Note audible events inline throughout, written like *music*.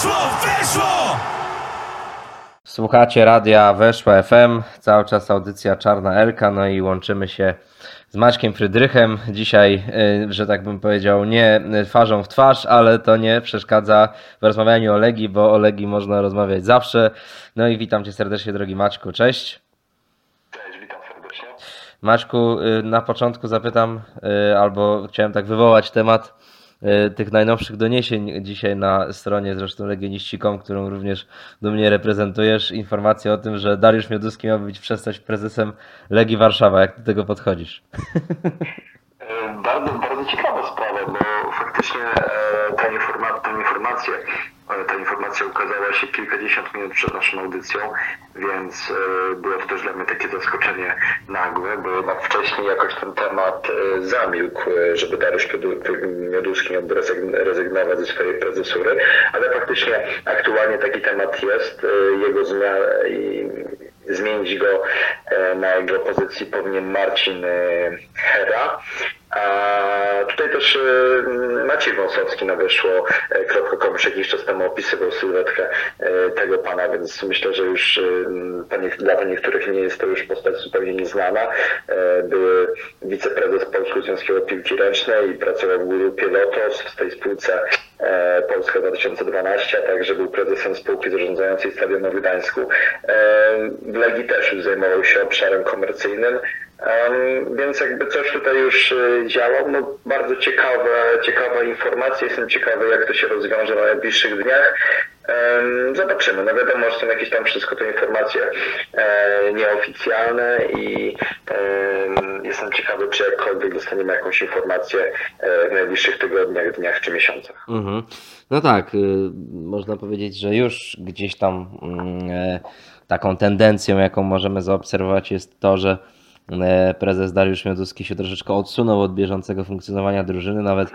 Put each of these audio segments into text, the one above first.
Weszło, weszło! Słuchacie radia Weszła FM, cały czas audycja Czarna Elka, no i łączymy się z Maćkiem Frydrychem. Dzisiaj, y, że tak bym powiedział, nie twarzą w twarz, ale to nie przeszkadza w rozmawianiu o Legii, bo o Legii można rozmawiać zawsze. No i witam cię serdecznie, drogi Maćku, cześć. Cześć, witam serdecznie. Maćku, y, na początku zapytam, y, albo chciałem tak wywołać temat tych najnowszych doniesień dzisiaj na stronie zresztą legioniści.com, którą również dumnie reprezentujesz, informację o tym, że Dariusz Mioduski miał być przestać prezesem Legii Warszawa. Jak do tego podchodzisz? *laughs* E, Bardzo, bardzo ciekawa sprawa, faktycznie ta, informa- ta, informacja, ukazała się kilkadziesiąt minut przed naszą audycją, więc e, było to też dla mnie takie zaskoczenie nagłe, bo jednak wcześniej jakoś ten temat e, zamilkł, e, żeby Dariusz Miodu- Mioduski rezygn- rezygnować ze swojej prezesury, ale faktycznie aktualnie taki temat jest, jego zmienić go na jego pozycji powinien Marcin Hera. A tutaj też e, Maciej Wąsowski na wyszło.com już jakiś czas temu opisywał sylwetkę e, tego pana, więc myślę, że już e, dla nie- dla niektórych nie jest to już postać zupełnie nieznana. Były wiceprezes Polskiego Związku Piłki Ręcznej i pracował w grupie Lotos w tej spółce Polska 2012, a także był prezesem spółki zarządzającej Stadionem w Gdańsku. W Legii też już zajmował się obszarem komercyjnym. Więc jakby coś tutaj już e, działał, no bardzo ciekawe, ciekawa informacja, jestem ciekawy jak to się rozwiąże na najbliższych dniach. Zobaczymy, no wiadomo, że są jakieś tam wszystko to informacje e, nieoficjalne i em, jestem ciekawy, czy jakkolwiek dostaniemy jakąś informację e, w najbliższych tygodniach, dniach czy miesiącach. Mhm. No tak, y, można powiedzieć, że już gdzieś tam mm, taką tendencją, jaką możemy zaobserwować, jest to, że prezes Dariusz Mioduski się troszeczkę odsunął od bieżącego funkcjonowania drużyny. Nawet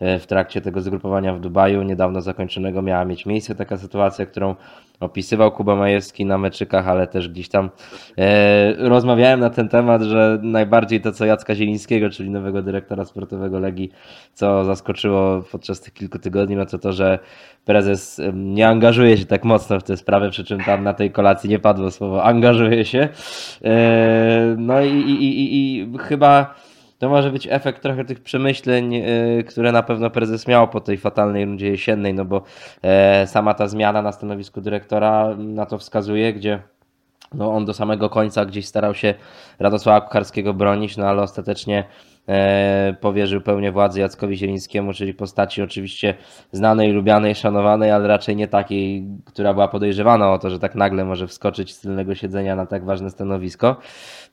e, w trakcie tego zgrupowania w Dubaju, niedawno zakończonego, miała mieć miejsce taka sytuacja, którą opisywał Kuba Majewski na meczykach, ale też gdzieś tam e, rozmawiałem na ten temat, że najbardziej to, co Jacka Zielińskiego, czyli nowego dyrektora sportowego Legii, co zaskoczyło podczas tych kilku tygodni, no to to, że prezes nie angażuje się tak mocno w tę sprawę, przy czym tam na tej kolacji nie padło słowo angażuje się. E, no i, i, i, i chyba to może być efekt trochę tych przemyśleń, e, które na pewno prezes miał po tej fatalnej rundzie jesiennej, no bo e, sama ta zmiana na stanowisku dyrektora na to wskazuje, gdzie no on do samego końca gdzieś starał się Radosława Kucharskiego bronić, no ale ostatecznie powierzył pełnię władzy Jackowi Zielińskiemu, czyli postaci oczywiście znanej, lubianej, szanowanej, ale raczej nie takiej, która była podejrzewana o to, że tak nagle może wskoczyć z tylnego siedzenia na tak ważne stanowisko.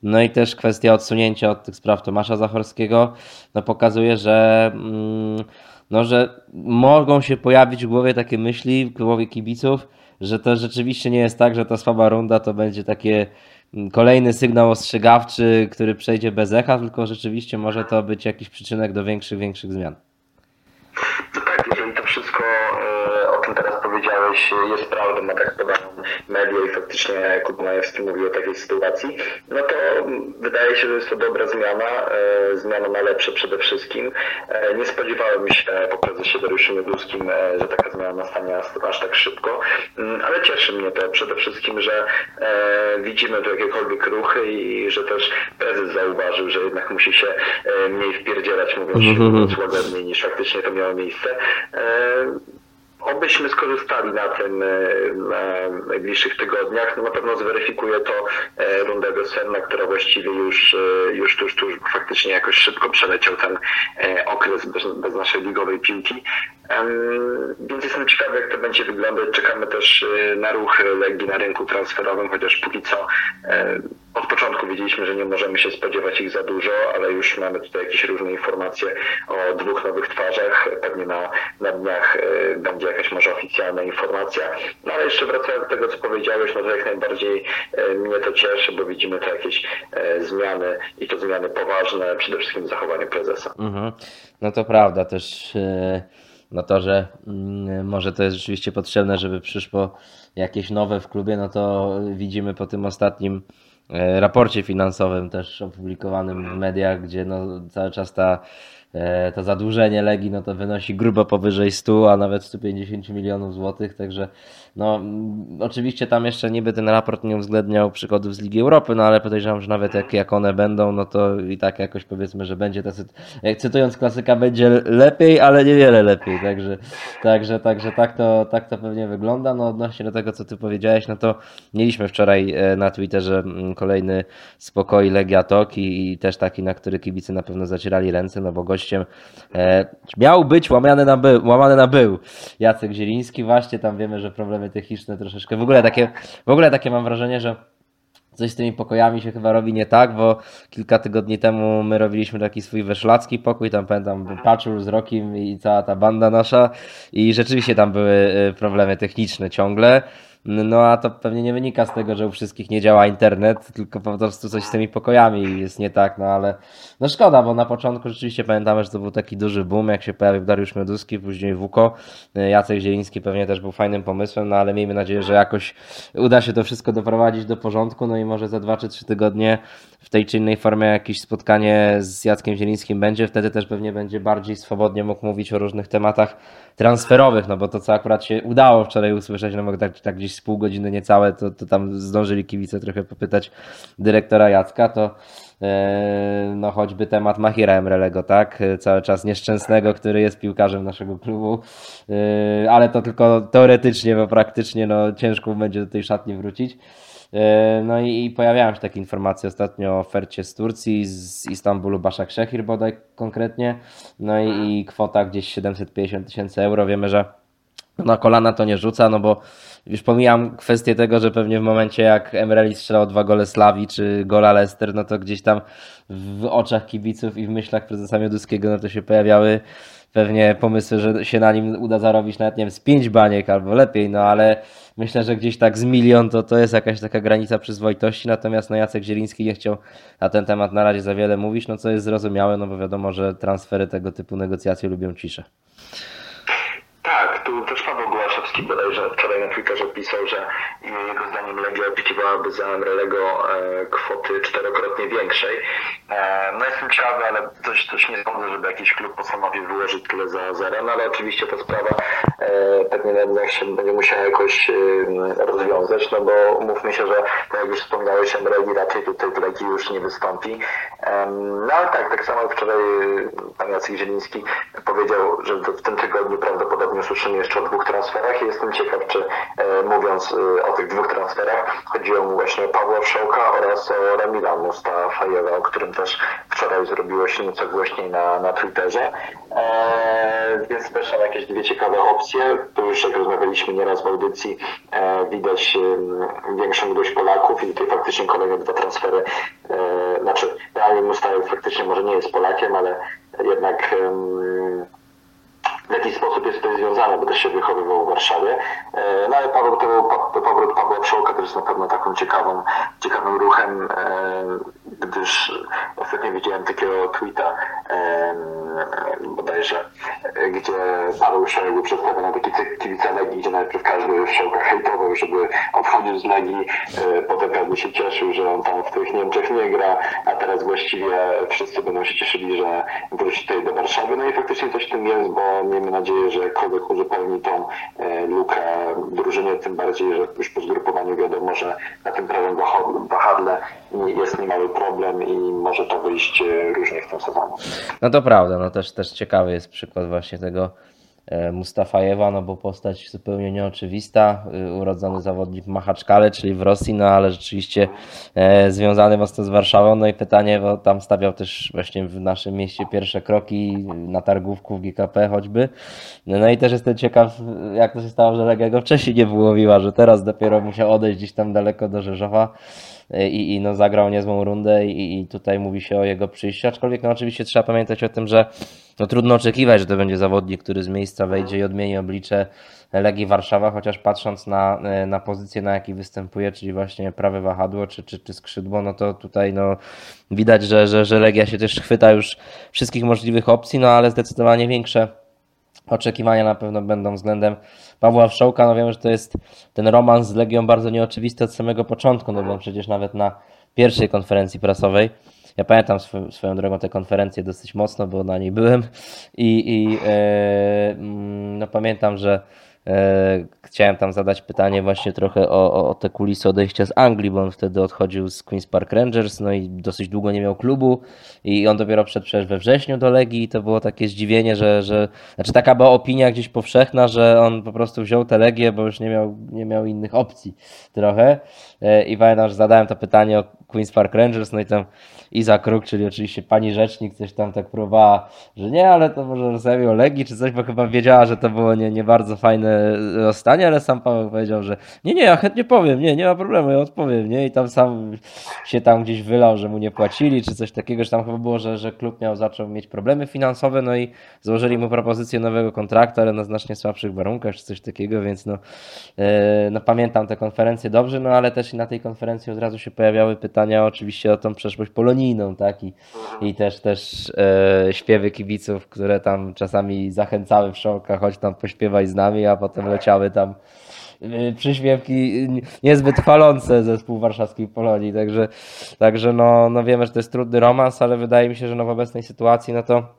No i też kwestia odsunięcia od tych spraw Tomasza Zachorskiego no pokazuje, że mm, no, że mogą się pojawić w głowie takie myśli, w głowie kibiców, że to rzeczywiście nie jest tak, że ta słaba runda to będzie takie kolejny sygnał ostrzegawczy, który przejdzie bez echa, tylko rzeczywiście może to być jakiś przyczynek do większych, większych zmian. No tak, to wszystko e, o czym teraz powiedziałeś jest prawdą, a tak podają media i faktycznie Kuba Majewski mówił o takiej sytuacji, no to mm, wydaje się, że jest to dobra zmiana, e, zmiana na lepsze przede wszystkim. E, nie spodziewałem się po prezesie Dariuszu Mioduskim, e, że taka zmiana nastanie aż, aż tak szybko, Mm, ale cieszy mnie to przede wszystkim, że widzimy tu jakiekolwiek ruchy i że też prezes zauważył, że jednak musi się mniej wpierdzielać, mówiąc, mówiąc łagodniej niż faktycznie to miało miejsce. E, Obyśmy skorzystali na tym e, na najbliższych tygodniach. No na pewno zweryfikuje to e, rundę wiosenna, która właściwie już, e, już tuż, tuż faktycznie jakoś szybko przeleciał ten e, okres bez, bez naszej ligowej piłki. Więc jestem ciekawy, jak to będzie wyglądać. Czekamy też e, na ruch Legii na rynku transferowym, chociaż póki co od początku wiedzieliśmy, że nie możemy się spodziewać ich za dużo, ale już mamy tutaj jakieś różne informacje o dwóch nowych twarzach. Pewnie na, na dniach e, będzie jakaś może oficjalna informacja. No ale jeszcze wracając do tego, co powiedziałeś, no to jak najbardziej e, mnie to cieszy, bo widzimy to jakieś e, zmiany i to zmiany poważne, przede wszystkim w zachowaniu prezesa. Mhm. No to prawda też. No to, że mm, może to jest rzeczywiście potrzebne, żeby przyszło jakieś nowe w klubie, no to widzimy po tym ostatnim e, raporcie finansowym też opublikowanym w mediach, gdzie no cały czas ta to zadłużenie Legii no to wynosi grubo powyżej 100, a nawet 150 milionów złotych, także no mm, oczywiście tam jeszcze niby ten raport nie uwzględniał przychodów z Ligi Europy, no ale podejrzewam, że nawet jak, jak one będą, no to i tak jakoś powiedzmy, że będzie ta jak cytując klasyka, będzie lepiej, ale niewiele lepiej, także, także, także tak, to, tak to pewnie wygląda. No odnośnie do tego, co ty powiedziałeś, no to mieliśmy wczoraj e, na Twitterze mm, kolejny spokoj Legia Tok i, i też taki, na który kibice na pewno zacierali ręce, no bo gościem e, miał być łamany na, był, łamany na był Jacek Zieliński, właśnie tam wiemy, że problemy techniczne troszeczkę, w ogóle takie, w ogóle takie mam wrażenie, że coś z tymi pokojami się chyba robi nie tak, bo kilka tygodni temu my robiliśmy taki swój weszlacki pokój, tam pamiętam Paczul z Rokim i cała ta banda nasza i rzeczywiście tam były y, problemy techniczne ciągle. No a to pewnie nie wynika z tego, że u wszystkich nie działa internet, tylko po prostu coś z tymi pokojami jest nie tak, no ale no szkoda, bo na początku rzeczywiście pamiętamy, że to był taki duży boom, jak się pojawił Dariusz Mioduski, później Wuko, Jacek Zieliński pewnie też był fajnym pomysłem, no ale miejmy nadzieję, że jakoś uda się to wszystko doprowadzić do porządku, no i może za dwa czy trzy tygodnie w tej czy innej formie jakieś spotkanie z Jackiem Zielińskim będzie, wtedy też pewnie będzie bardziej swobodnie mógł mówić o różnych tematach transferowych, no bo to co akurat się udało wczoraj usłyszeć, no bo tak, tak gdzieś z pół godziny niecałe, to, to tam zdążyli kibice trochę popytać dyrektora Jacka, to e, no choćby temat Mahira Emrelego, tak, cały czas nieszczęsnego, który jest piłkarzem naszego klubu, e, ale to tylko teoretycznie, bo praktycznie no ciężko będzie do tej szatni wrócić. E, no i pojawiają się takie informacje ostatnio o ofercie z Turcji, z Istanbulu Baszak Szechir bodaj konkretnie, no i, i kwota gdzieś 750 tysięcy euro. Wiemy, że na kolana to nie rzuca, no bo już pomijam kwestię tego, że pewnie w momencie jak Emreli strzelał dwa gole Slawi czy gola Leicester, no to gdzieś tam w oczach kibiców i w myślach prezesa Mioduskiego no to się pojawiały pewnie pomysły, że się na nim uda zarobić nawet, nie wiem, z pięć baniek albo lepiej, no ale myślę, że gdzieś tak z milion to, to jest jakaś taka granica przyzwoitości, natomiast no Jacek Zieliński nie chciał na ten temat na razie za wiele mówić, no co jest zrozumiałe, no bo wiadomo, że transfery tego typu negocjacje lubią ciszę. Tu też Paweł Głaszewski bodajże wczoraj na Twitterze pisał, że jego zdaniem Legia oczekiwałaby za Emrelego e, kwoty czterokrotnie większej. E, no jestem ciekawy, ale coś, coś nie sądzę, żeby jakiś klub postanowił wyłożyć tyle za zero, no ale oczywiście ta sprawa e, pewnie jednak się będzie musiała jakoś rozwiązać, no bo umówmy się, że tak jak już wspomniałeś, Emreli raczej tutaj w Legii już nie wystąpi. No ale tak, tak samo wczoraj pan Jacek Zieliński powiedział, że w tym tygodniu prawdopodobnie usłyszymy jeszcze o dwóch transferach i jestem ciekaw, czy e, mówiąc e, o tych dwóch transferach chodziło mu właśnie o Pawła Wszołka oraz o Remila Mustafajewa, o którym też wczoraj zrobiło się nieco głośniej na, na Twitterze. E, więc też są jakieś dwie ciekawe opcje. Tu już jak rozmawialiśmy nieraz w audycji, e, widać e, większą ilość Polaków i tutaj faktycznie kolejne dwa transfery. E, znaczy, Daniel Mustafajew faktycznie może nie jest Polakiem, ale jednak w jakiś sposób jest to związane, bo też się wychowywał w Warszawie. E, no ale to był powrót Pawła Przołka też jest na pewno taką ciekawą, ciekawym ruchem, e, gdyż ostatnio widziałem takiego tweeta bodajże, gdzie Paweł Przołek był przedstawiony taki kibica Legii, gdzie najpierw każdy Przołka hejtował, żeby odchodził z Legii, e, potem każdy się cieszył, że on tam w tych Niemczech nie gra, a teraz właściwie wszyscy będą się cieszyli, że wróci tutaj do Warszawy. No i faktycznie coś w tym jest, bo nie miejmy nadzieję, że Kodek uzupełni tą e, lukę drużynie, tym bardziej, że już po zgrupowaniu wiadomo, że na tym prawym wahadle jest niemały problem i może to wyjść e, różnie w tym sezonie. No to prawda, no też, też ciekawy jest przykład właśnie tego Mustafajewa, no bo postać zupełnie nieoczywista, e, urodzony zawodnik w Machaczkale, czyli w Rosji, no ale rzeczywiście e, związany mocno z Warszawą, no i pytanie, bo tam stawiał też właśnie w naszym mieście pierwsze kroki na targówku w GKP choćby, no i też jestem ciekaw, jak to się stało, że Legia go wcześniej nie wyłowiła, że teraz dopiero musiał odejść gdzieś tam daleko do Rzeszowa, i, i no, zagrał niezłą rundę i, i tutaj mówi się o jego przyjściu, aczkolwiek no, oczywiście trzeba pamiętać o tym, że no, trudno oczekiwać, że to będzie zawodnik, który z miejsca wejdzie i odmieni oblicze Legii Warszawa, chociaż patrząc na, na pozycję, na jakiej występuje, czyli właśnie prawe wahadło czy, czy, czy skrzydło, no to tutaj no, widać, że, że, że Legia się też chwyta już wszystkich możliwych opcji, no ale zdecydowanie większe oczekiwania na pewno będą względem Pawła Wszołka. No wiem, że to jest ten romans z Legią bardzo nieoczywisty od samego początku, no bo przecież nawet na pierwszej konferencji prasowej Ja pamiętam sw swoją drogą tę konferencję dosyć mocno, bo na niej byłem i, i mm, no pamiętam, że chciałem tam zadać pytanie właśnie trochę o, o te kulisy odejścia z Anglii, bo on wtedy odchodził z Queen's Park Rangers, no i dosyć długo nie miał klubu i on dopiero przed we wrześniu do Legii i to było takie zdziwienie, że, że znaczy taka była opinia gdzieś powszechna, że on po prostu wziął tę Legię, bo już nie miał, nie miał innych opcji trochę. E, i pamiętam, że zadałem to pytanie o Queen's Park Rangers, no i tam Iza Kruk, czyli oczywiście pani rzecznik, coś tam tak próbowała, że nie, ale to może rozmawiamy o Legii czy coś, bo chyba wiedziała, że to było nie, nie bardzo fajne rozstanie, ale sam Paweł powiedział, że nie, nie, ja chętnie powiem, nie, nie ma problemu, ja odpowiem, nie, i tam sam się tam gdzieś wylał, że mu nie płacili, czy coś takiego, że tam chyba było, że, że klub miał, zaczął mieć problemy finansowe, no i złożyli mu propozycję nowego kontraktu, ale na znacznie słabszych warunkach, czy coś takiego, więc no, e, no pamiętam tę konferencję dobrze, no ale też i na tej konferencji od razu się pojawiały pytania oczywiście o tą przeszłość polonijną, tak? I, i też, też e, śpiewy kibiców, które tam czasami zachęcały w szokach, choć tam pośpiewaj z nami, a potem leciały tam e, przyśpiewki niezbyt chwalące zespół warszawskiej Polonii, także, także no, no wiemy, że to jest trudny romans, ale wydaje mi się, że no w obecnej sytuacji, no to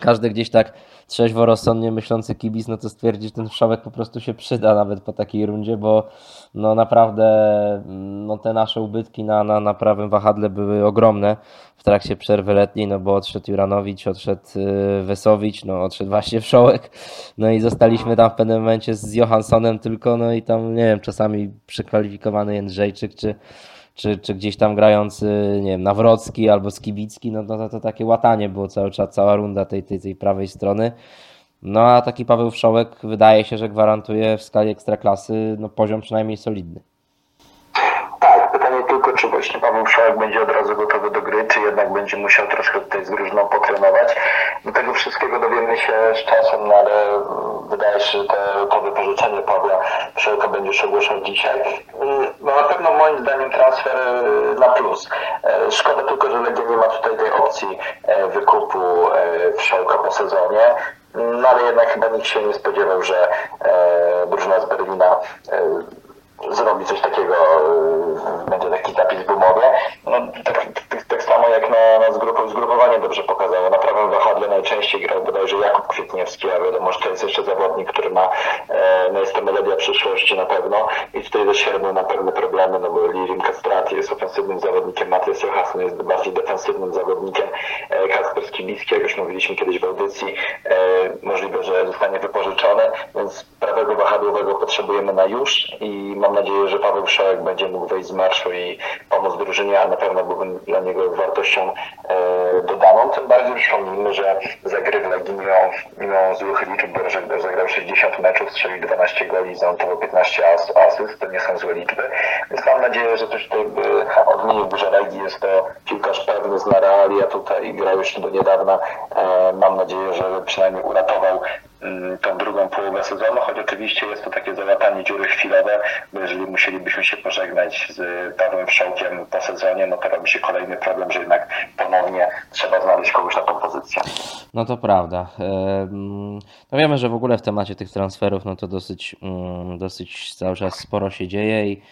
każdy gdzieś tak trzeźwo, rozsądnie myślący kibic, no to stwierdzi, że ten wszołek po prostu się przyda nawet po takiej rundzie, bo no naprawdę no te nasze ubytki na, na, na prawym wahadle były ogromne w trakcie przerwy letniej, no bo odszedł Juranowicz, odszedł y, Wesowicz, no odszedł właśnie Wszołek, no i zostaliśmy tam w pewnym momencie z Johanssonem tylko, no i tam, nie wiem, czasami przekwalifikowany Jędrzejczyk, czy czy, czy gdzieś tam grający, nie wiem, Nawrocki albo Skibicki, no to, to, to takie łatanie było cały czas, cała runda tej, tej, tej prawej strony. No a taki Paweł Wszołek wydaje się, że gwarantuje w skali ekstraklasy no, poziom przynajmniej solidny czy właśnie Paweł Szałek będzie od razu gotowy do gry, czy jednak będzie musiał troszkę tutaj z drużyną potrenować. Do tego wszystkiego dowiemy się z czasem, no ale mm, wydaje się, że te, to wypożyczenie Pawła Szałka będzie już ogłoszone dzisiaj. Mm, no na pewno moim zdaniem transfer y, na plus. E, szkoda tylko, że Legia nie ma tutaj tej opcji e, wykupu e, Szałka po sezonie. No ale jednak chyba nikt się nie spodziewał, że drużyna z Berlina zrobi coś takiego, e, będzie taki zapis w umowie. No, tak, tak samo jak na, na zgrupowanie dobrze pokazało. Na prawym wahadle najczęściej grał bodajże Jakub Kwietniewski, a wiadomo, że to jest jeszcze zawodnik, który ma, e, no jest to melodia przyszłości na pewno i tutaj też na pewne problemy, no bo Lirim Kastrati jest ofensywnym zawodnikiem, Matias Johansson jest bardziej defensywnym zawodnikiem, e, Kasper jak już mówiliśmy kiedyś w audycji, możliwe, że zostanie wypożyczony, więc prawego wahadłowego potrzebujemy na już i mam nadzieję, że Paweł Szałek będzie mógł wejść z marszu i pomóc drużynie, a na pewno byłbym dla niego wartością e, dodaną. Tym bardziej przypomnijmy, że zagry w Legii mimo, mimo złych liczb, bo zagrał 60 meczów, strzelił 12 goli, zanotował 15 as, asyst, to nie są złe liczby. Więc mam nadzieję, że coś tutaj odmienił grze Legii. Jest to piłkarz pewny, zna realia tutaj, grał jeszcze do niedawna. E, mam nadzieję, że przynajmniej uratował Y, tą drugą połowę sezonu, choć oczywiście jest to takie załatanie dziury chwilowe, bo jeżeli musielibyśmy się pożegnać z Pawłem Wszołkiem po sezonie, no to robi się kolejny problem, że jednak ponownie trzeba znaleźć kogoś na tą pozycję. No to prawda. No wiemy, że w ogóle w temacie tych transferów, no to dosyć, mm, dosyć cały czas sporo się dzieje i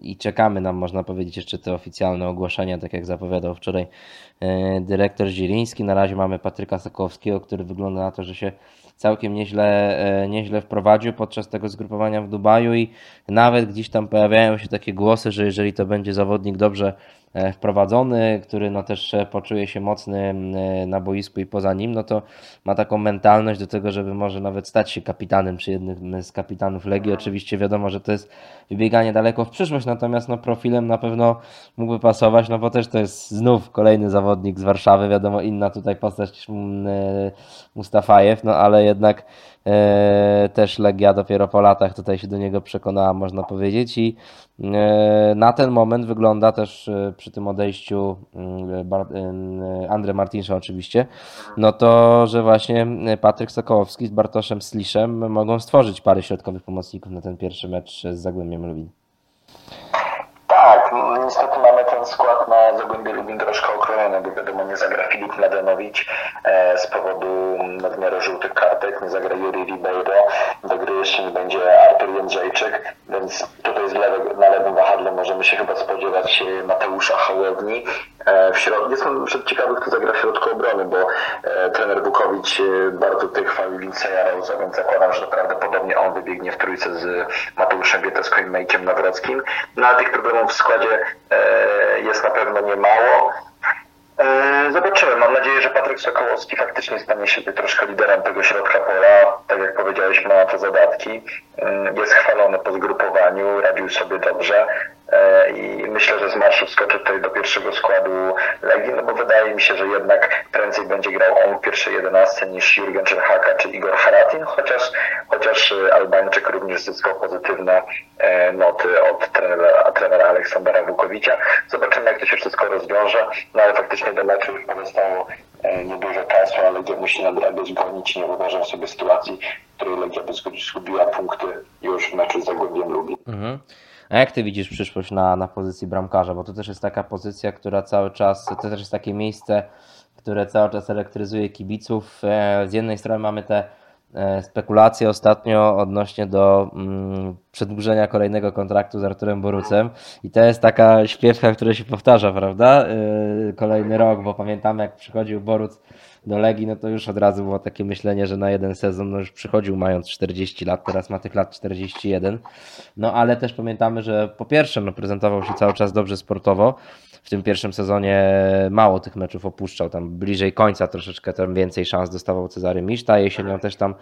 i czekamy nam, można powiedzieć, jeszcze te oficjalne ogłoszenia, tak jak zapowiadał wczoraj e, dyrektor Ziliński. Na razie mamy Patryka Sokowskiego, który wygląda na to, że się całkiem nieźle, e, nieźle wprowadził podczas tego zgrupowania w Dubaju i nawet gdzieś tam pojawiają się takie głosy, że jeżeli to będzie zawodnik dobrze wprowadzony, który no też e, poczuje się mocny e, na boisku i poza nim, no to ma taką mentalność do tego, żeby może nawet stać się kapitanem, czy jednym z kapitanów Legii. Oczywiście wiadomo, że to jest wybieganie daleko w przyszłość, natomiast no profilem na pewno mógłby pasować, no bo też to jest znów kolejny zawodnik z Warszawy, wiadomo inna tutaj postać Mustafajew, no ale jednak E, też Legia dopiero po latach tutaj się do niego przekonała, można powiedzieć. I e, na ten moment wygląda też e, przy tym odejściu mm, Andre Martinsza oczywiście, no to, że właśnie Patryk Sokołowski z Bartoszem Sliszem mogą stworzyć parę środkowych pomocników na ten pierwszy mecz z Zagłębiem Lubin. Tak, no, niestety mamy ten skład na Zagłębie Lubin troszkę okrojony, bo wiadomo nie zagra Filip Mladenowicz e, z powodu nadmiaru żółtych kartek, nie zagra Juri Ribeiro, do gry jeszcze nie będzie Artur Jędrzejczyk, więc tutaj z lewe, na lewym wahadle możemy się chyba spodziewać e, Mateusza Hołowni. E, W środku jestem ciekawy, kto zagra w środku obrony, bo e, trener Bukowicz e, bardzo tutaj chwalił Linceja Rosa, więc zakładam, że prawdopodobnie on wybiegnie w trójce z Mateuszem Bieteską i Mejkiem Nawrockim. No tych problemów w składzie e, jest na pewno niemało. E, Zobaczymy. Mam nadzieję, że Patryk Sokołowski faktycznie stanie się troszkę liderem tego środka pola. Tak jak powiedziałeś, ma na to zadatki. E, Jest chwalony po zgrupowaniu, radził sobie dobrze. E, I myślę, że z marszu tutaj do pierwszego składu Legii, no bo wydaje mi się, że jednak prędzej będzie grał on w pierwszej jedenastce niż Jurgen Czerhaka czy Igor Haratin, chociaż, chociaż e, Albańczyk również zyskał pozytywne e, noty od trenera, trenera Aleksandra Wukowicza. Zobaczymy, jak to się wszystko rozwiąże, no ale faktycznie do meczu już pozostało niedużo czasu, ale Legia musi nadrabiać, gonić. Nie wyobrażam sobie sytuacji, w której Legia by zgubiła punkty już w meczu z Zagłębiem Lubin. Mhm. A jak ty widzisz przyszłość na, na pozycji bramkarza? Bo to też jest taka pozycja, która cały czas, to też jest takie miejsce, które cały czas elektryzuje kibiców. E, Z jednej strony mamy te spekulacje ostatnio odnośnie do mm, przedłużenia kolejnego kontraktu z Arturem Borucem i to jest taka śpiewka, która się powtarza, prawda? E, Kolejny rok, bo pamiętamy jak przychodził Boruc do Legii, no to już od razu było takie myślenie, że na jeden sezon no już przychodził mając 40 lat, teraz ma tych lat 41. No ale też pamiętamy, że po pierwsze no, prezentował się cały czas dobrze sportowo. W tym pierwszym sezonie mało tych meczów opuszczał, tam bliżej końca troszeczkę tam więcej szans dostawał Cezary Miszta, jesienią też tam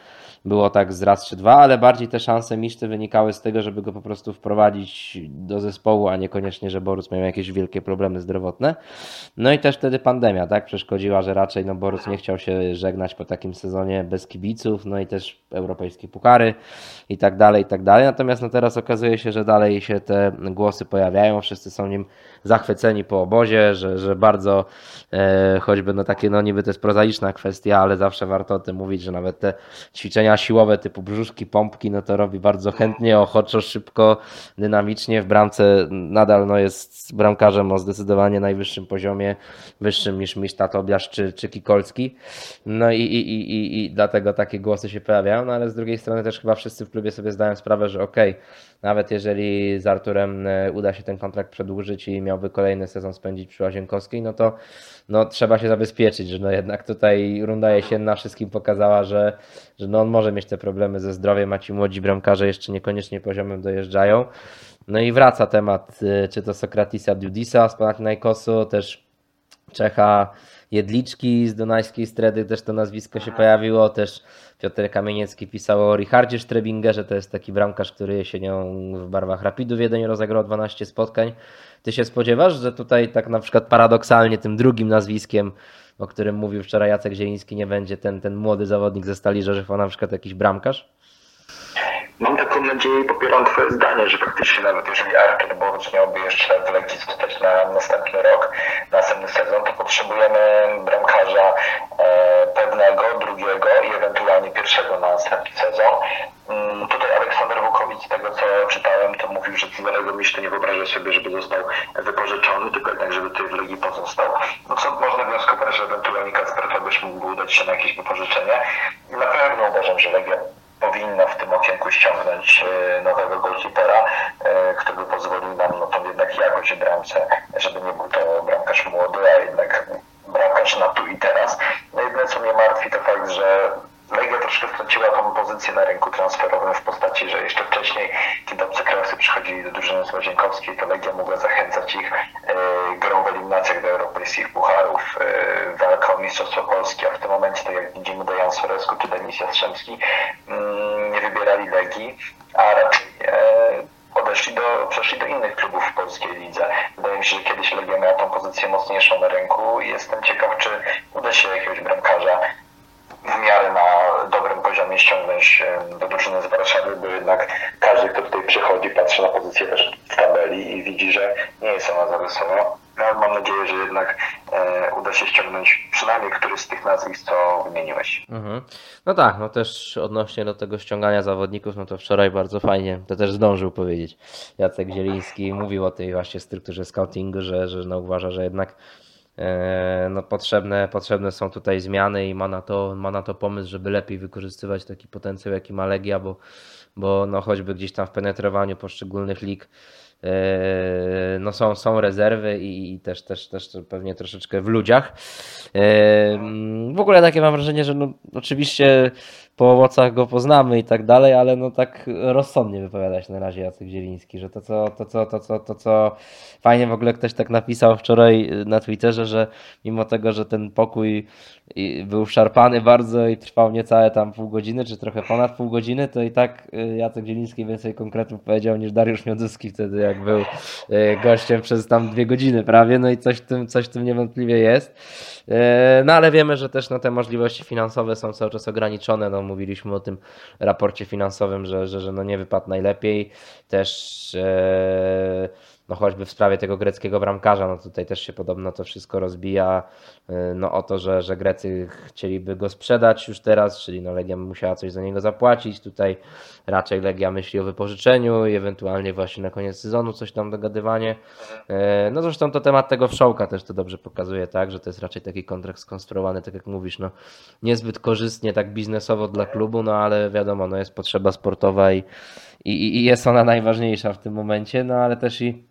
było tak z raz czy dwa, ale bardziej te szanse Miszty wynikały z tego, żeby go po prostu wprowadzić do zespołu, a niekoniecznie, że Borus miał jakieś wielkie problemy zdrowotne. No i też wtedy pandemia, tak, przeszkodziła, że raczej no Borus nie chciał się żegnać po takim sezonie bez kibiców, no i też europejskie pukary i tak dalej, i tak dalej. Natomiast no teraz okazuje się, że dalej się te głosy pojawiają, wszyscy są nim zachwyceni po obozie, że, że bardzo e, choćby no takie no niby to jest prozaiczna kwestia, ale zawsze warto o tym mówić, że nawet te ćwiczenia siłowe typu brzuszki, pompki, no to robi bardzo chętnie, ochoczo, szybko, dynamicznie. W bramce nadal no jest bramkarzem o zdecydowanie najwyższym poziomie, wyższym niż Miszta Tobiasz czy, czy Kikolski. No i, i, i, i, dlatego takie głosy się pojawiają, no ale z drugiej strony też chyba wszyscy w klubie sobie zdają sprawę, że okej, nawet jeżeli z Arturem e, uda się ten kontrakt przedłużyć i miałby kolejny sezon spędzić przy Łazienkowskiej, no to no, trzeba się zabezpieczyć, że no jednak tutaj runda jesienna wszystkim pokazała, że, że no on może mieć te problemy ze zdrowiem, a ci młodzi bramkarze jeszcze niekoniecznie poziomem dojeżdżają. No i wraca temat, y, czy to Sokratisa Dudisa z Panathinaikosu, też Czecha Jedliczki z Dunajskiej Stredy, też to nazwisko się pojawiło, też Piotr Kamieniecki pisał o Richardzie Strebingerze, to jest taki bramkarz, który jesienią w barwach Rapidu Wiedeń rozegrał 12 spotkań. Ty się spodziewasz, że tutaj tak na przykład paradoksalnie tym drugim nazwiskiem, o którym mówił wczoraj Jacek Zieliński, nie będzie ten, ten młody zawodnik ze Stali Rzeszów, a na przykład jakiś bramkarz? Mam taką nadzieję i popieram Twoje zdanie, że faktycznie nawet jeżeli Artur Boruc miałby jeszcze w Legii zostać na następny rok, na następny sezon, to potrzebujemy bramkarza e, pewnego, drugiego i ewentualnie pierwszego na następny sezon. Mm, tutaj Aleksander Wukowicz, z tego co czytałem, to mówił, że Cezarego Miszty nie wyobraża sobie, żeby został wypożyczony, tylko jednak, żeby tutaj w Legii pozostał. No co można wnioskować, że ewentualnie Kacper Tobyś mógłby udać się na jakieś wypożyczenie. Na pewno uważam, że Legia powinna w tym okienku ściągnąć e, nowego goalkeepera, e, który by pozwolił nam no, tą jednak jakość w bramce, żeby nie był to bramkarz młody, a jednak bramkarz na tu i teraz. No jedyne co mnie martwi to fakt, że Legia troszkę straciła tą pozycję na rynku transferowym w postaci, że jeszcze wcześniej, kiedy obcokrajowcy przychodzili do drużyny z Łazienkowskiej, to Legia mogła zachęcać ich e, grą w eliminacjach do europejskich pucharów, e, walką o Mistrzostwo Polski, a w tym momencie, tak jak widzimy, Dejan Soresku czy Denis Jastrzębski mm, nie wybierali Legii, a raczej e, odeszli do, przeszli do innych klubów w polskiej lidze. Wydaje mi się, że kiedyś Legia miała tą pozycję mocniejszą na rynku i jestem ciekaw, czy uda się jakiegoś bramkarza w miarę na dobrym poziomie ściągnąć e, do drużyny z Warszawy, bo jednak każdy, kto tutaj przychodzi, patrzy na pozycję też w tabeli i widzi, że nie jest ona za wysoko. No, ale mam jednak e, uda się ściągnąć przynajmniej któryś z tych nazwisk, co wymieniłeś. Mhm. No tak, no też odnośnie do tego ściągania zawodników, no to wczoraj bardzo fajnie, to też zdążył powiedzieć. Jacek Zieliński mówił o tej właśnie strukturze scoutingu, że, że no uważa, że jednak E, no potrzebne, potrzebne są tutaj zmiany i ma na, to, ma na to pomysł, żeby lepiej wykorzystywać taki potencjał, jaki ma Legia, bo, bo no choćby gdzieś tam w penetrowaniu poszczególnych lig no są, są rezerwy i, i też, też, też pewnie troszeczkę w ludziach. E, W ogóle takie mam wrażenie, że no, oczywiście po owocach go poznamy i tak dalej, ale no tak rozsądnie wypowiada się na razie Jacek Zieliński, że to co, to co, to co, to co fajnie w ogóle ktoś tak napisał wczoraj na Twitterze, że mimo tego, że ten pokój i- był szarpany bardzo i trwał niecałe tam pół godziny, czy trochę ponad pół godziny, to i tak y, Jacek Zieliński więcej konkretów powiedział niż Dariusz Mioduski wtedy, jak był y, gościem przez tam dwie godziny prawie, no i coś w tym, coś w tym niewątpliwie jest. E, No ale wiemy, że też no, te możliwości finansowe są cały czas ograniczone. No, mówiliśmy o tym raporcie finansowym, że, że, że no, nie wypadł najlepiej. Też e, no, choćby w sprawie tego greckiego bramkarza, no tutaj też się podobno to wszystko rozbija e, no, o to, że, że Grecy chcieliby go sprzedać już teraz, czyli no, Legia musiała coś za niego zapłacić. Tutaj raczej Legia myśli o wypożyczeniu i ewentualnie właśnie na koniec sezonu coś tam dogadywanie. E, No zresztą to temat tego wszołka też to dobrze pokazuje, tak, że to jest raczej taki kontrakt skonstruowany, tak jak mówisz, no niezbyt korzystnie tak biznesowo dla klubu, no ale wiadomo, no jest potrzeba sportowa i, i, i jest ona najważniejsza w tym momencie, no ale też i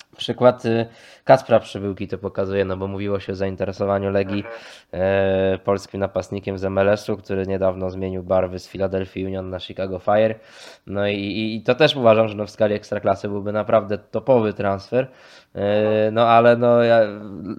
Przykład y, Kacpra Przybyłki to pokazuje, no bo mówiło się o zainteresowaniu Legii e, polskim napastnikiem z MLS-u, który niedawno zmienił barwy z Philadelphia Union na Chicago Fire. No i, i, i to też uważam, że no w skali ekstraklasy byłby naprawdę topowy transfer. E, no ale no ja,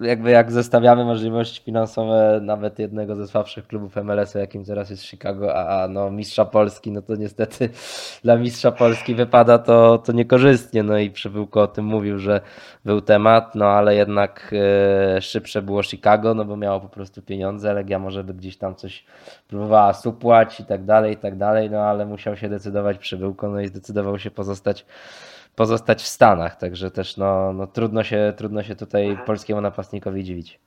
jakby jak zestawiamy możliwości finansowe nawet jednego ze słabszych klubów MLS-u, jakim teraz jest Chicago, a, a no mistrza Polski, no to niestety *laughs* dla mistrza Polski wypada to, to niekorzystnie. No i Przybyłko o tym mówił, że był temat, no ale jednak e, szybsze było Chicago, no bo miało po prostu pieniądze, Legia może by gdzieś tam coś próbowała supłać i tak dalej, i tak dalej, no ale musiał się decydować Przybyłko, no i zdecydował się pozostać pozostać w Stanach, także też no, no trudno się trudno się tutaj polskiemu napastnikowi dziwić.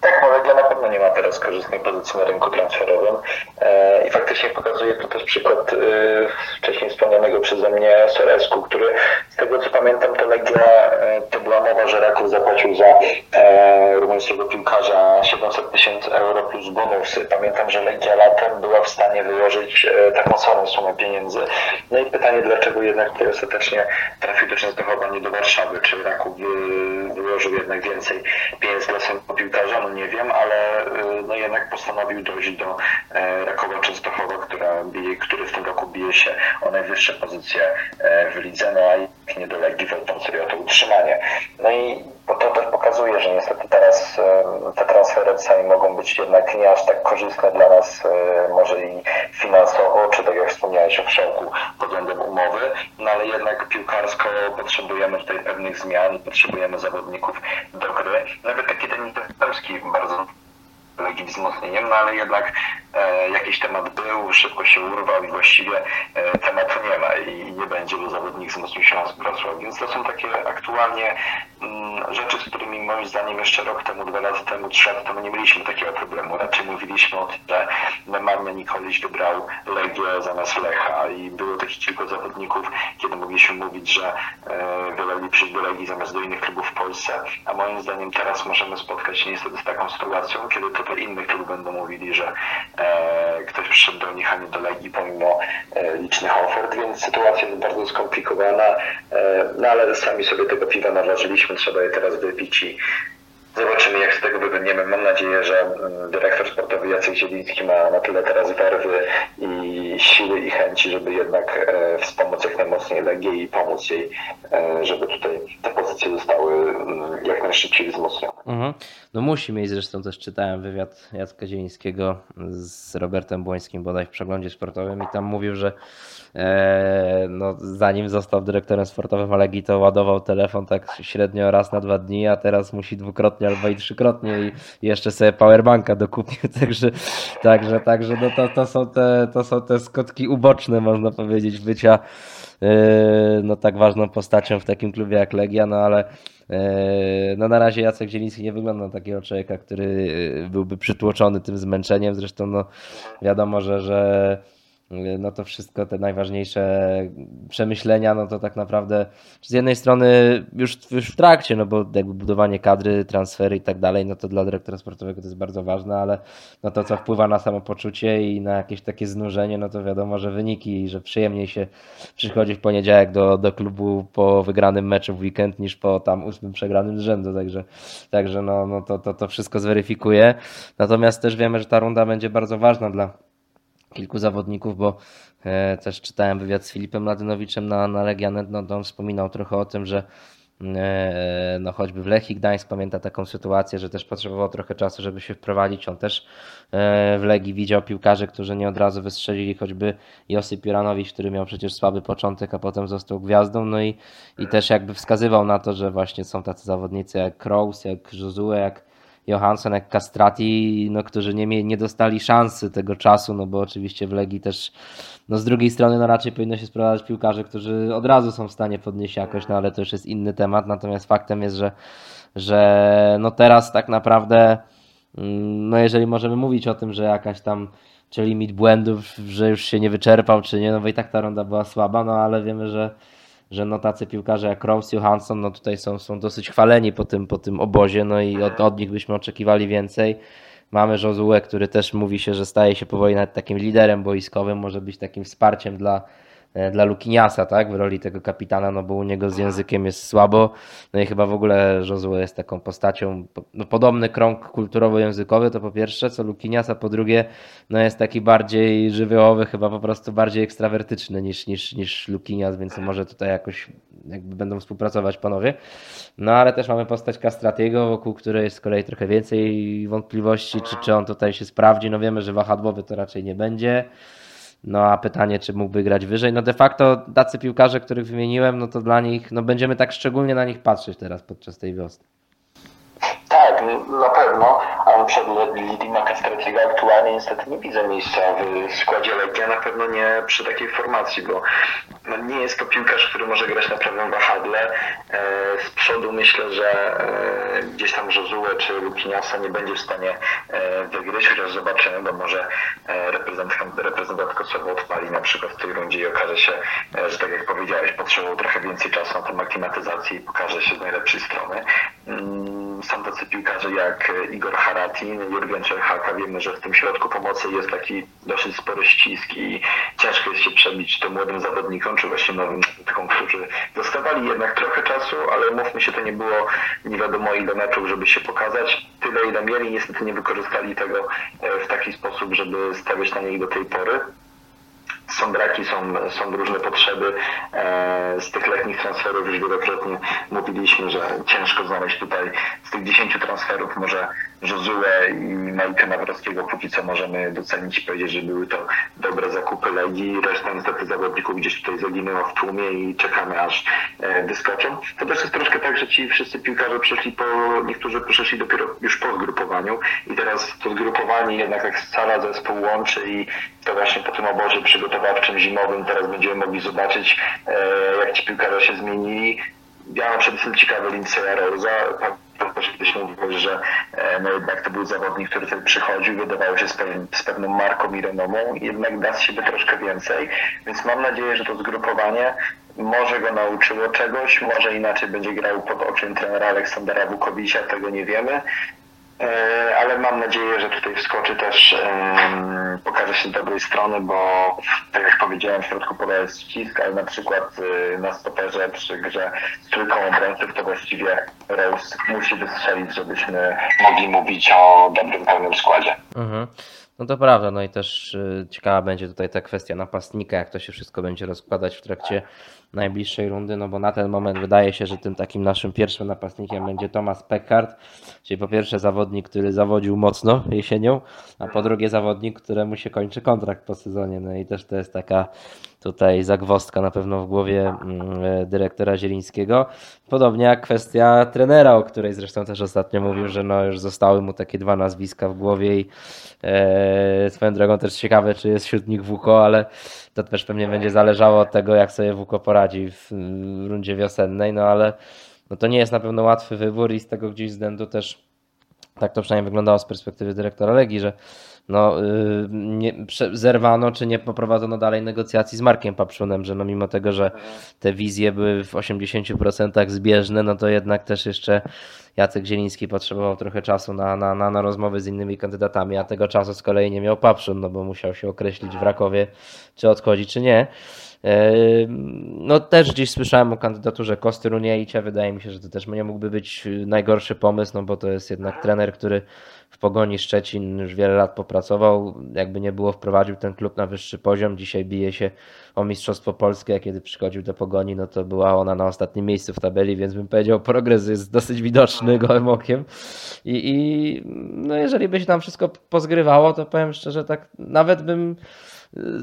Tak, no Legia na pewno nie ma teraz korzystnej pozycji na rynku transferowym e, i faktycznie pokazuje to też przykład e, wcześniej wspomnianego przeze mnie Soresku, który z tego co pamiętam to Legia, e, to była mowa, że Raków zapłacił za rumuńskiego piłkarza 700 tysięcy euro plus bonusy. Pamiętam, że Legia latem była w stanie wyłożyć taką samą sumę pieniędzy. No i pytanie, dlaczego jednak tutaj ostatecznie trafił do Częstochowa, nie do Warszawy? Czy Raków wy, wyłożył jednak więcej pieniędzy dla swojego piłkarza? No nie wiem, ale no jednak postanowił dojść do e, Rakowa Częstochowa, która bije, który w tym roku bije się o najwyższe pozycje e, w lidze, no a jak nie do Legii walczącej o to utrzymanie. No i to też pokazuje, że niestety teraz e, te transfery czasami mogą być jednak nie aż tak korzystne dla nas, może i finansowo, czy tak jak wspomniałeś o wszelku względem umowy, no ale jednak piłkarsko potrzebujemy tutaj pewnych zmian, potrzebujemy zawodników do gry. Nawet taki ten bardzo Legii wzmocnieniem, no ale jednak e, jakiś temat był, szybko się urwał i właściwie e, tematu nie ma i nie będzie, bo zawodnik wzmocnił się z Wrocław. Więc to są takie aktualnie mm, rzeczy, z którymi moim zdaniem jeszcze rok temu, dwa lata temu, trzy lata temu nie mieliśmy takiego problemu. Raczej mówiliśmy o tym, że Nemanja Nikolić wybrał Legię zamiast Lecha i było takich kilku zawodników, kiedy mogliśmy mówić, że e, przyjść do Legii zamiast do innych klubów w Polsce, a moim zdaniem teraz możemy spotkać się niestety z taką sytuacją, kiedy to innych klubów będą mówili, że e, ktoś przyszedł do nich, a nie do Legii pomimo e, licznych ofert, więc sytuacja jest bardzo skomplikowana, e, no ale sami sobie tego piwa naważyliśmy, trzeba je teraz wypić i Zobaczymy, jak z tego wybrniemy. Mam nadzieję, że mm, dyrektor sportowy Jacek Zieliński ma na tyle teraz werwy i siły i chęci, żeby jednak e, wspomóc jak najmocniej Legię i pomóc jej, e, żeby tutaj te pozycje zostały mm, jak najszybciej wzmocnione. Mhm. No musi mieć, zresztą też czytałem wywiad Jacka Zielińskiego z Robertem Błońskim bodaj w przeglądzie sportowym i tam mówił, że no, zanim został dyrektorem sportowym Legii, to ładował telefon tak średnio raz na dwa dni, a teraz musi dwukrotnie albo i trzykrotnie i jeszcze sobie powerbanka dokupił, *laughs* także, także, także no to, to, są te, to są te skutki uboczne, można powiedzieć, bycia e, no tak ważną postacią w takim klubie jak Legia, no ale e, no na razie Jacek Zieliński nie wygląda na takiego człowieka, który e, byłby przytłoczony tym zmęczeniem. Zresztą no wiadomo, że, że no to wszystko te najważniejsze przemyślenia, no to tak naprawdę z jednej strony już, już w trakcie, no bo jakby budowanie kadry, transfery i tak dalej, no to dla dyrektora sportowego to jest bardzo ważne, ale no to co wpływa na samopoczucie i na jakieś takie znużenie, no to wiadomo, że wyniki i że przyjemniej się przychodzi w poniedziałek do, do klubu po wygranym meczu w weekend niż po tam ósmym przegranym z rzędu, także, także no, no to, to, to wszystko zweryfikuje. Natomiast też wiemy, że ta runda będzie bardzo ważna dla kilku zawodników, bo e, też czytałem wywiad z Filipem Ladynowiczem na, na Legianet, no to on wspominał trochę o tym, że e, no choćby w Lechii Gdańsk pamięta taką sytuację, że też potrzebował trochę czasu, żeby się wprowadzić. On też e, w Legii widział piłkarzy, którzy nie od razu wystrzelili, choćby Josip Juranowicz, który miał przecież słaby początek, a potem został gwiazdą, no i, i też jakby wskazywał na to, że właśnie są tacy zawodnicy jak Kroos, jak Josue, jak Johansson, jak Castrati, no, którzy nie, nie dostali szansy tego czasu, no bo oczywiście w Legii też, no z drugiej strony no raczej powinno się sprowadzać piłkarze, którzy od razu są w stanie podnieść jakość, no ale to już jest inny temat, natomiast faktem jest, że, że no teraz tak naprawdę, mm, no jeżeli możemy mówić o tym, że jakaś tam czy limit błędów, że już się nie wyczerpał, czy nie, no bo i tak ta ronda była słaba, no ale wiemy, że że no tacy piłkarze jak Rose, Johansson, no tutaj są, są dosyć chwaleni po tym, po tym obozie, no i od, od nich byśmy oczekiwali więcej. Mamy Josue, który też mówi się, że staje się powoli nawet takim liderem boiskowym, może być takim wsparciem dla, dla Lukiniasa, tak, w roli tego kapitana, no bo u niego z językiem jest słabo, no i chyba w ogóle Josue jest taką postacią, po- no podobny krąg kulturowo-językowy, to po pierwsze, co Lukiniasa, po drugie, no jest taki bardziej żywiołowy, chyba po prostu bardziej ekstrawertyczny niż, niż, niż Lukinias, więc może tutaj jakoś jakby będą współpracować panowie. No ale też mamy postać Castratiego, wokół której jest z kolei trochę więcej wątpliwości, czy, czy on tutaj się sprawdzi. No wiemy, że wahadłowy to raczej nie będzie. No a pytanie, czy mógłby grać wyżej? No de facto tacy piłkarze, których wymieniłem, no to dla nich, no będziemy tak szczególnie na nich patrzeć teraz podczas tej wiosny. Tak, na pewno, ale przed Lidima Castratiego aktualnie niestety nie widzę miejsca w składzie Legia, na pewno nie przy takiej formacji, bo no, nie jest to piłkarz, który może grać na prawym wahadle. E, Z przodu myślę, że e, gdzieś tam Josue czy Lukiniasa nie będzie w stanie e, wygryźć, chociaż zobaczymy, bo może reprezentant, reprezentant Kosowo odpali na przykład w tej rundzie i okaże się, że tak jak powiedziałeś, potrzebował trochę więcej czasu na tą aklimatyzację i pokaże się z najlepszej strony. Są tacy piłkarze jak e, Igor Haratin, Jurgen Czerhaka. Wiemy, że w tym środku pomocy jest taki dosyć spory ścisk i ciężko jest się przebić tym młodym zawodnikom, czy właśnie nowym zawodnikom, którzy dostawali jednak trochę czasu, ale mówmy się, to nie było nie wiadomo ile meczów, żeby się pokazać. Tyle ile mieli, niestety nie wykorzystali tego e, w taki sposób, żeby stawiać na nich do tej pory są braki, są, są różne potrzeby. E, z tych letnich transferów już wielokrotnie mówiliśmy, że ciężko znaleźć tutaj z tych 10 transferów może Josue i Majka Nawrockiego póki co możemy docenić i powiedzieć, że były to dobre zakupy Legii. Reszta niestety zawodników gdzieś tutaj zaginęła w tłumie i czekamy aż e, wyskoczą. To też jest troszkę tak, że ci wszyscy piłkarze przeszli po, niektórzy przeszli dopiero już po i teraz to zgrupowanie jednak jak scala zespół łączy i to właśnie po tym obozie przygotowawczym zimowym teraz będziemy mogli zobaczyć, e, jak ci piłkarze się zmienili. Ja na przykład jestem ciekawy Lindsaya że kiedyś mówiłeś, że e, no jednak to był zawodnik, który tutaj przychodził, wydawało się z, pewnym, z pewną marką i renomą, jednak da z siebie troszkę więcej, więc mam nadzieję, że to zgrupowanie może go nauczyło czegoś, może inaczej będzie grał pod okiem trenera Aleksandra Wukowicza, tego nie wiemy. E, ale mam nadzieję, że tutaj wskoczy też, pokaże się z dobrej strony, bo tak jak powiedziałem, w środku pola jest ścisk, ale na przykład y, na stoperze przy grze z trójką obrońców to właściwie Rose musi wystrzelić, żebyśmy mogli mówić o dobrym, pełnym składzie. Mhm. No to prawda, no i też y, ciekawa będzie tutaj ta kwestia napastnika, jak to się wszystko będzie rozkładać w trakcie najbliższej rundy, no bo na ten moment wydaje się, że tym takim naszym pierwszym napastnikiem będzie Thomas Peckard, czyli po pierwsze zawodnik, który zawodził mocno jesienią, a po drugie zawodnik, któremu się kończy kontrakt po sezonie, no i też to jest taka tutaj zagwozdka na pewno w głowie mm, e, dyrektora Zielińskiego. Podobnie jak kwestia trenera, o której zresztą też ostatnio mówił, że no już zostały mu takie dwa nazwiska w głowie i e, swoją drogą też ciekawe, czy jest wśród nich Wuko, ale to też pewnie będzie zależało od tego, jak sobie Wuko poradzi w rundzie wiosennej, no ale no to nie jest na pewno łatwy wybór i z tego gdzieś względu też tak to przynajmniej wyglądało z perspektywy dyrektora Legii, że no, y, nie, zerwano czy nie poprowadzono dalej negocjacji z Markiem Papszunem, że no mimo tego, że te wizje były w 80% zbieżne, no to jednak też jeszcze Jacek Zieliński potrzebował trochę czasu na, na, na, na rozmowy z innymi kandydatami, a tego czasu z kolei nie miał Papszun, no bo musiał się określić w Rakowie, czy odchodzi, czy nie. No też gdzieś słyszałem o kandydaturze Kosty Runiejcia. Wydaje mi się, że to też nie mógłby być najgorszy pomysł, no bo to jest jednak trener, który w Pogoni Szczecin już wiele lat popracował. Jakby nie było, wprowadził ten klub na wyższy poziom. Dzisiaj bije się o Mistrzostwo Polskie. Kiedy przychodził do Pogoni, no to była ona na ostatnim miejscu w tabeli, więc bym powiedział, progres jest dosyć widoczny gołym okiem. I, i no jeżeli by się tam wszystko pozgrywało, to powiem szczerze, tak nawet bym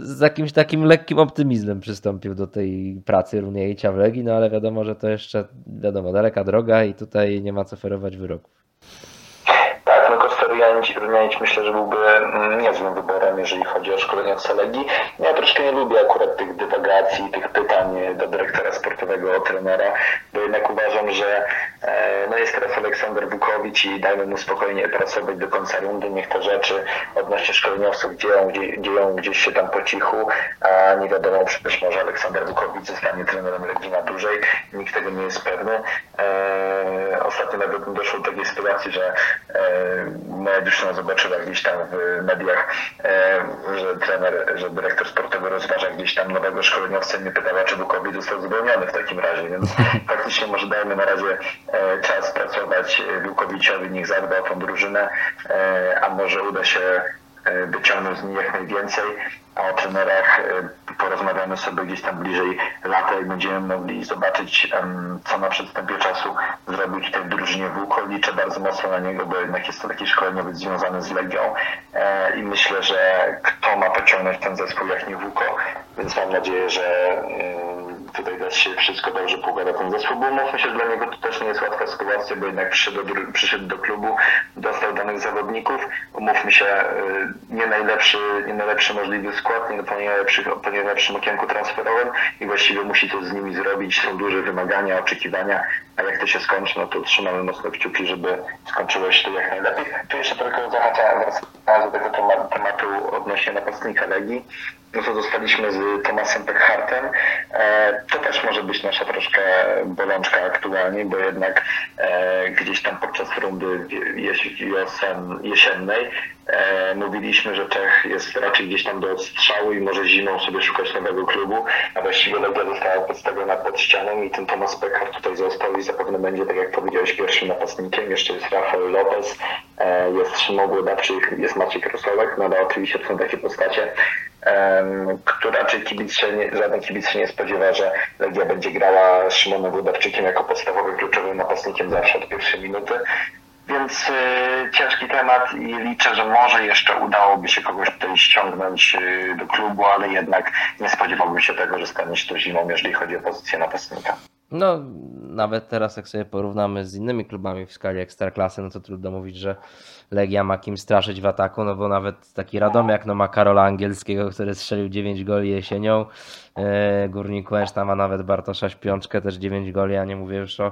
z jakimś takim lekkim optymizmem przystąpił do tej pracy Runiejcia w Legii, no ale wiadomo, że to jeszcze, wiadomo, daleka droga i tutaj nie ma co ferować wyroków. Koster Runianić myślę, że byłby mm, niezłym wyborem, jeżeli chodzi o szkolenie w Legii. Ja troszkę nie lubię akurat tych dywagacji, tych pytań do dyrektora sportowego, trenera, bo jednak uważam, że e, no jest teraz Aleksander Wukowicz i dajmy mu spokojnie pracować do końca rundy, niech te rzeczy odnośnie szkoleniowców dzieją, dzieją gdzieś się tam po cichu, a nie wiadomo, być może Aleksander Wukowicz zostanie trenerem Legii na dłużej, nikt tego nie jest pewny. E, ostatnio nawet doszło do takiej sytuacji, że e, moja dziewczyna zobaczyła gdzieś tam w mediach, że trener, że dyrektor sportowy rozważa gdzieś tam nowego szkoleniowca i mnie pytała, czy Wukowicz został zwolniony w takim razie, więc *laughs* faktycznie może dajmy na razie e, czas pracować Wukowiczowi, niech zadba o tą drużynę, e, a może uda się e, wyciągnąć z niej jak najwięcej, a o trenerach porozmawiamy sobie gdzieś tam bliżej lata i będziemy mogli zobaczyć, co na przedstępie czasu zrobić tej drużynie Włóko. Liczę bardzo mocno na niego, bo jednak jest to taki szkoleniowiec związany z Legią. I myślę, że kto ma pociągnąć ten zespół jak nie Włóko, więc mam nadzieję, że tutaj da się wszystko dobrze poukłada ten zespół, bo mówmy się, dla niego to też nie jest łatwa sytuacja, bo jednak przyszedł do, przyszedł do klubu, dostał danych zawodników, umówmy się, y, nie najlepszy, nie najlepszy możliwy skład, nie po, najlepszych, po najlepszym okienku transferowym i właściwie musi to z nimi zrobić, są duże wymagania, oczekiwania, a jak to się skończy, no to trzymamy mocno kciuki, żeby skończyło się to jak najlepiej. Tu jeszcze tylko zahaczałem do tego tematu odnośnie napastnika Legii no to zostaliśmy z Tomasem Peckhartem. E, to też może być nasza troszkę bolączka aktualnie, bo jednak e, gdzieś tam podczas rundy wiosen, jesiennej e, mówiliśmy, że Czech jest raczej gdzieś tam do odstrzału i może zimą sobie szukać nowego klubu, a właściwie Legia została podstawiona pod ścianą i ten Tomas Pechart tutaj został i zapewne będzie, tak jak powiedziałeś, pierwszym napastnikiem. Jeszcze jest Rafael Lopez, jest Szymon Głodawczyk, jest Maciej Krosolek, no ale oczywiście to są takie postacie, która raczej kibic nie, żaden kibic się nie spodziewa, że Legia będzie grała z Szymonem Włodarczykiem jako podstawowym, kluczowym napastnikiem zawsze od pierwszej minuty. Więc y, ciężki temat i liczę, że może jeszcze udałoby się kogoś tutaj ściągnąć y, do klubu, ale jednak nie spodziewałbym się tego, że stanie się to zimą, jeżeli chodzi o pozycję napastnika. No, nawet teraz jak sobie porównamy z innymi klubami w skali ekstraklasy, no to trudno mówić, że Legia ma kim straszyć w ataku, no bo nawet taki Radomiak no ma Karola Angielskiego, który strzelił 9 goli jesienią. E, Górnik Łęczna ma nawet Bartosza Śpiączkę, też 9 goli, a nie mówię już o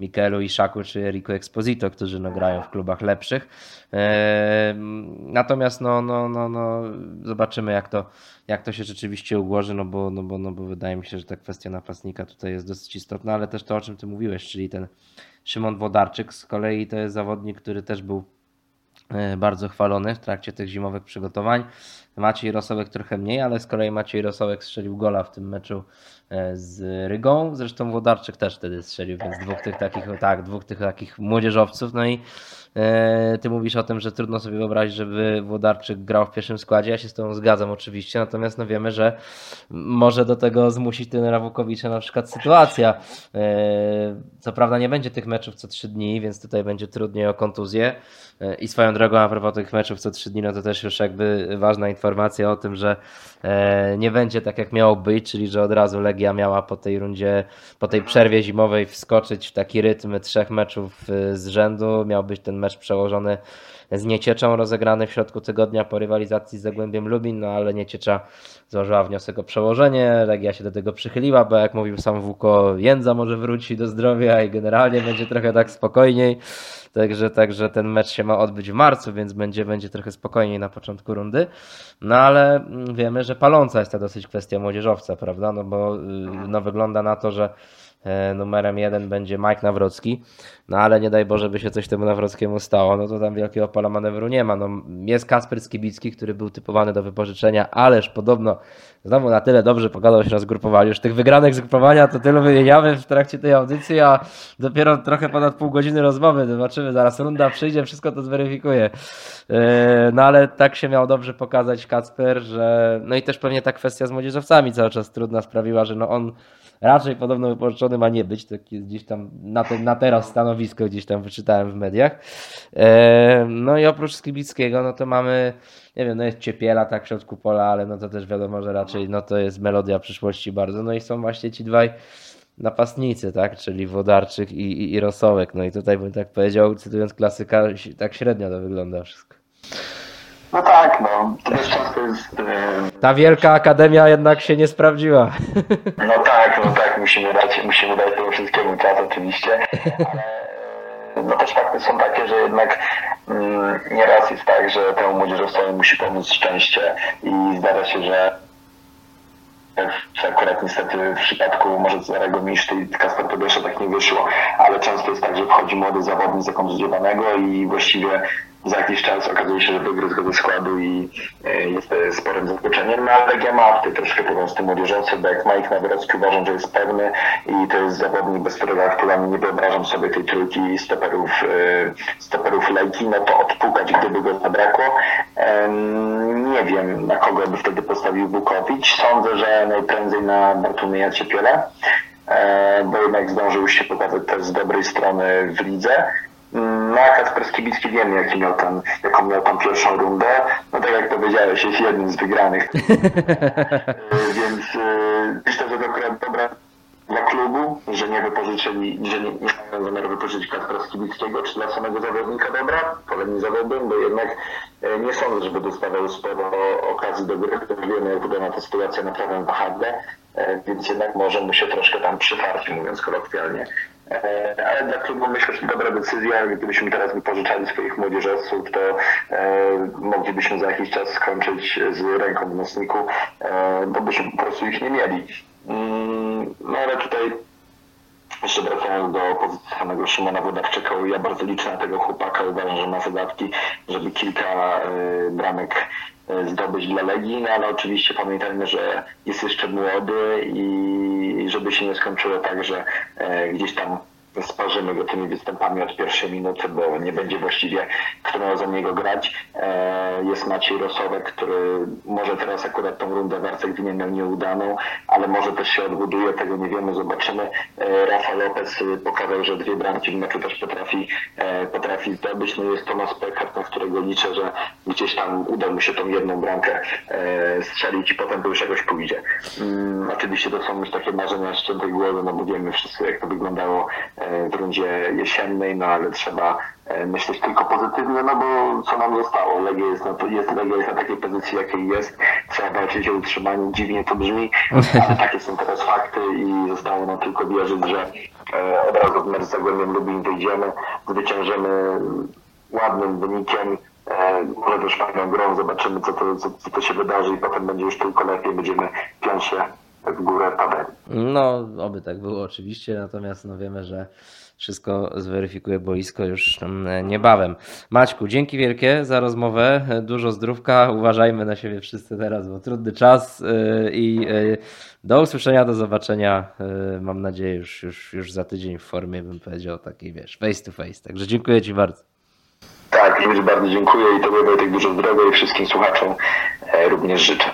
Mikelu Iszaku czy Rico Exposito, którzy no, grają w klubach lepszych. E, natomiast no, no, no, no, zobaczymy jak to, jak to się rzeczywiście ułoży, no bo, no, bo, no bo wydaje mi się, że ta kwestia napastnika tutaj jest dosyć istotna, ale też to o czym ty mówiłeś, czyli ten Szymon Wodarczyk z kolei to jest zawodnik, który też był e, bardzo chwalony w trakcie tych zimowych przygotowań. Maciej Rosołek trochę mniej, ale z kolei Maciej Rosołek strzelił gola w tym meczu e, z Rygą. Zresztą Włodarczyk też wtedy strzelił, więc dwóch tych takich, tak, dwóch tych takich młodzieżowców. No i ty mówisz o tym, że trudno sobie wyobrazić, żeby Włodarczyk grał w pierwszym składzie. Ja się z tą zgadzam oczywiście, natomiast no wiemy, że może do tego zmusić trenera Wukowicza na przykład sytuacja. E, co prawda nie będzie tych meczów co trzy dni, więc tutaj będzie trudniej o kontuzję. I swoją drogą, a propos tych meczów co trzy dni, no to też już jakby ważna informacja o tym, że e, nie będzie tak jak miało być, czyli że od razu Legia miała po tej rundzie, po tej przerwie zimowej wskoczyć w taki rytm trzech meczów e, z rzędu. Miał być ten mecz przełożony z Niecieczą rozegrany w środku tygodnia po rywalizacji z Zagłębiem Lubin, no ale Nieciecza złożyła wniosek o przełożenie, Legia się do tego przychyliła, bo jak mówił sam Wuko, Jędza może wróci do zdrowia i generalnie będzie trochę tak spokojniej, także, także ten mecz się ma odbyć w marcu, więc będzie, będzie trochę spokojniej na początku rundy, no ale mm, wiemy, że paląca jest ta dosyć kwestia młodzieżowca, prawda, no bo y, no, wygląda na to, że numerem jeden będzie Mike Nawrocki, no ale nie daj Boże, by się coś temu Nawrockiemu stało, no to tam wielkiego pola manewru nie ma. No, jest Kasper Skibicki, który był typowany do wypożyczenia, ależ podobno znowu na tyle dobrze pogadał się na zgrupowaniu. Już tych wygranych zgrupowania to tylu wymieniamy w trakcie tej audycji, a dopiero trochę ponad pół godziny rozmowy. Zobaczymy, zaraz runda przyjdzie, wszystko to zweryfikuje. E, No ale tak się miał dobrze pokazać Kacper, że no i też pewnie ta kwestia z młodzieżowcami cały czas trudna sprawiła, że no on raczej podobno wypożyczony ma nie być, takie gdzieś tam na, te, na teraz stanowisko gdzieś tam wyczytałem w mediach. E, No i oprócz Skibickiego, no to mamy, nie wiem, no jest Ciepiela tak w środku pola, ale no to też wiadomo, że raczej no to jest melodia przyszłości bardzo. No i są właśnie ci dwaj napastnicy, tak, czyli Wodarczyk i, i, i Rosołek. No i tutaj bym tak powiedział, cytując klasyka, tak średnio to wygląda wszystko. No tak, no. To też często jest... e, Ta wielka akademia jednak się nie sprawdziła. No tak, no tak, musimy dać, musimy dać temu wszystkiemu czas oczywiście, ale e, no też fakty są takie, że jednak mm, nieraz jest tak, że temu młodzieżowcowi musi pomóc szczęście i zdarza się, że akurat niestety w przypadku może Cezarego Miszty i Kasper Tobiesza tak nie wyszło, ale często jest tak, że wchodzi młody zawodnik zakontuzjowanego i właściwie za jakiś czas okazuje się, że wygryzł go ze składu i e, jest e, sporym zaskoczeniem, no ale Legia ma tutaj troszkę problem z tym młodzieżowcem, bo jak Mike Nawrocki uważam, że jest pewny i to jest zawodnik, bez którego aktualnie nie wyobrażam sobie tej trójki stoperów, e, stoperów Legii, no to odpukać, gdyby go zabrakło. Nie wiem, na kogo by wtedy postawił Bukowicz. Sądzę, że najprędzej na Bartłomieja Ciepiela, bo jednak zdążył się pokazać też z dobrej strony w lidze. No Kacper Skibicki wiemy, jaki miał tam, jaką miał tam pierwszą rundę. No tak jak powiedziałeś, jest jednym z wygranych. E, *laughs* Więc e, myślę, że to akurat dobra dla klubu, że nie wypożyczyli, że nie, nie mają zamiaru wypożyczyć Kacpra Skibickiego, czy dla samego zawodnika dobra, polemizowałbym, bo jednak e, nie sądzę, żeby dostawał sporo okazji do gry. Wiemy, jak wygląda ta sytuacja na prawym wahadle, więc jednak może mu się troszkę tam przyfarci, mówiąc kolokwialnie. E, Ale dla klubu myślę, że to dobra decyzja. Gdybyśmy teraz wypożyczali swoich młodzieżowców, to e, moglibyśmy za jakiś czas skończyć z ręką w nocniku, e, bo byśmy po prostu ich nie mieli. Mm, No ale tutaj jeszcze wracając do pozycji samego Szymona Wodarczyka, ja bardzo liczę na tego chłopaka, uważam, że ma zadatki, żeby kilka y, bramek y, zdobyć dla Legii, no ale oczywiście pamiętajmy, że jest jeszcze młody i żeby się nie skończyło tak, że e, gdzieś tam sparzymy go tymi występami od pierwszej minuty, bo nie będzie właściwie kto miał za niego grać. E, Jest Maciej Rosowek, który może teraz akurat tą rundę w Arce Gdynia miał nieudaną, ale może też się odbuduje, tego nie wiemy, zobaczymy. E, Rafa Lopez y, pokazał, że dwie bramki w meczu też potrafi, e, potrafi zdobyć. No jest Tomasz Pekart, na którego liczę, że gdzieś tam uda mu się tą jedną bramkę strzelić i potem to już jakoś pójdzie. Mm, Oczywiście to są już takie marzenia szczętej głowy, no bo wiemy wszyscy jak to wyglądało w rundzie jesiennej, no ale trzeba e, myśleć tylko pozytywnie, no bo co nam zostało? Legia jest na, to- jest, Legia jest na takiej pozycji, jakiej jest. Trzeba walczyć o utrzymanie. Dziwnie to brzmi, *laughs* ale takie są teraz fakty i zostało nam tylko wierzyć, że e, od razu w mecz z Zagłębiem Lubin wyjdziemy, zwyciężymy ładnym wynikiem, e, może też fajną grą, zobaczymy co to, co, co to się wydarzy i potem będzie już tylko lepiej, będziemy piąć się w górę tabeli. No, oby tak było oczywiście, natomiast no wiemy, że wszystko zweryfikuje boisko już mm, niebawem. Maćku, dzięki wielkie za rozmowę, dużo zdrówka, uważajmy na siebie wszyscy teraz, bo trudny czas yy, i yy, do usłyszenia, do zobaczenia, yy, mam nadzieję już, już, już za tydzień w formie, bym powiedział, takiej wiesz, face to face, także dziękuję Ci bardzo. Tak, już bardzo dziękuję i Tobie Wojtek dużo zdrowia i wszystkim słuchaczom e, również życzę.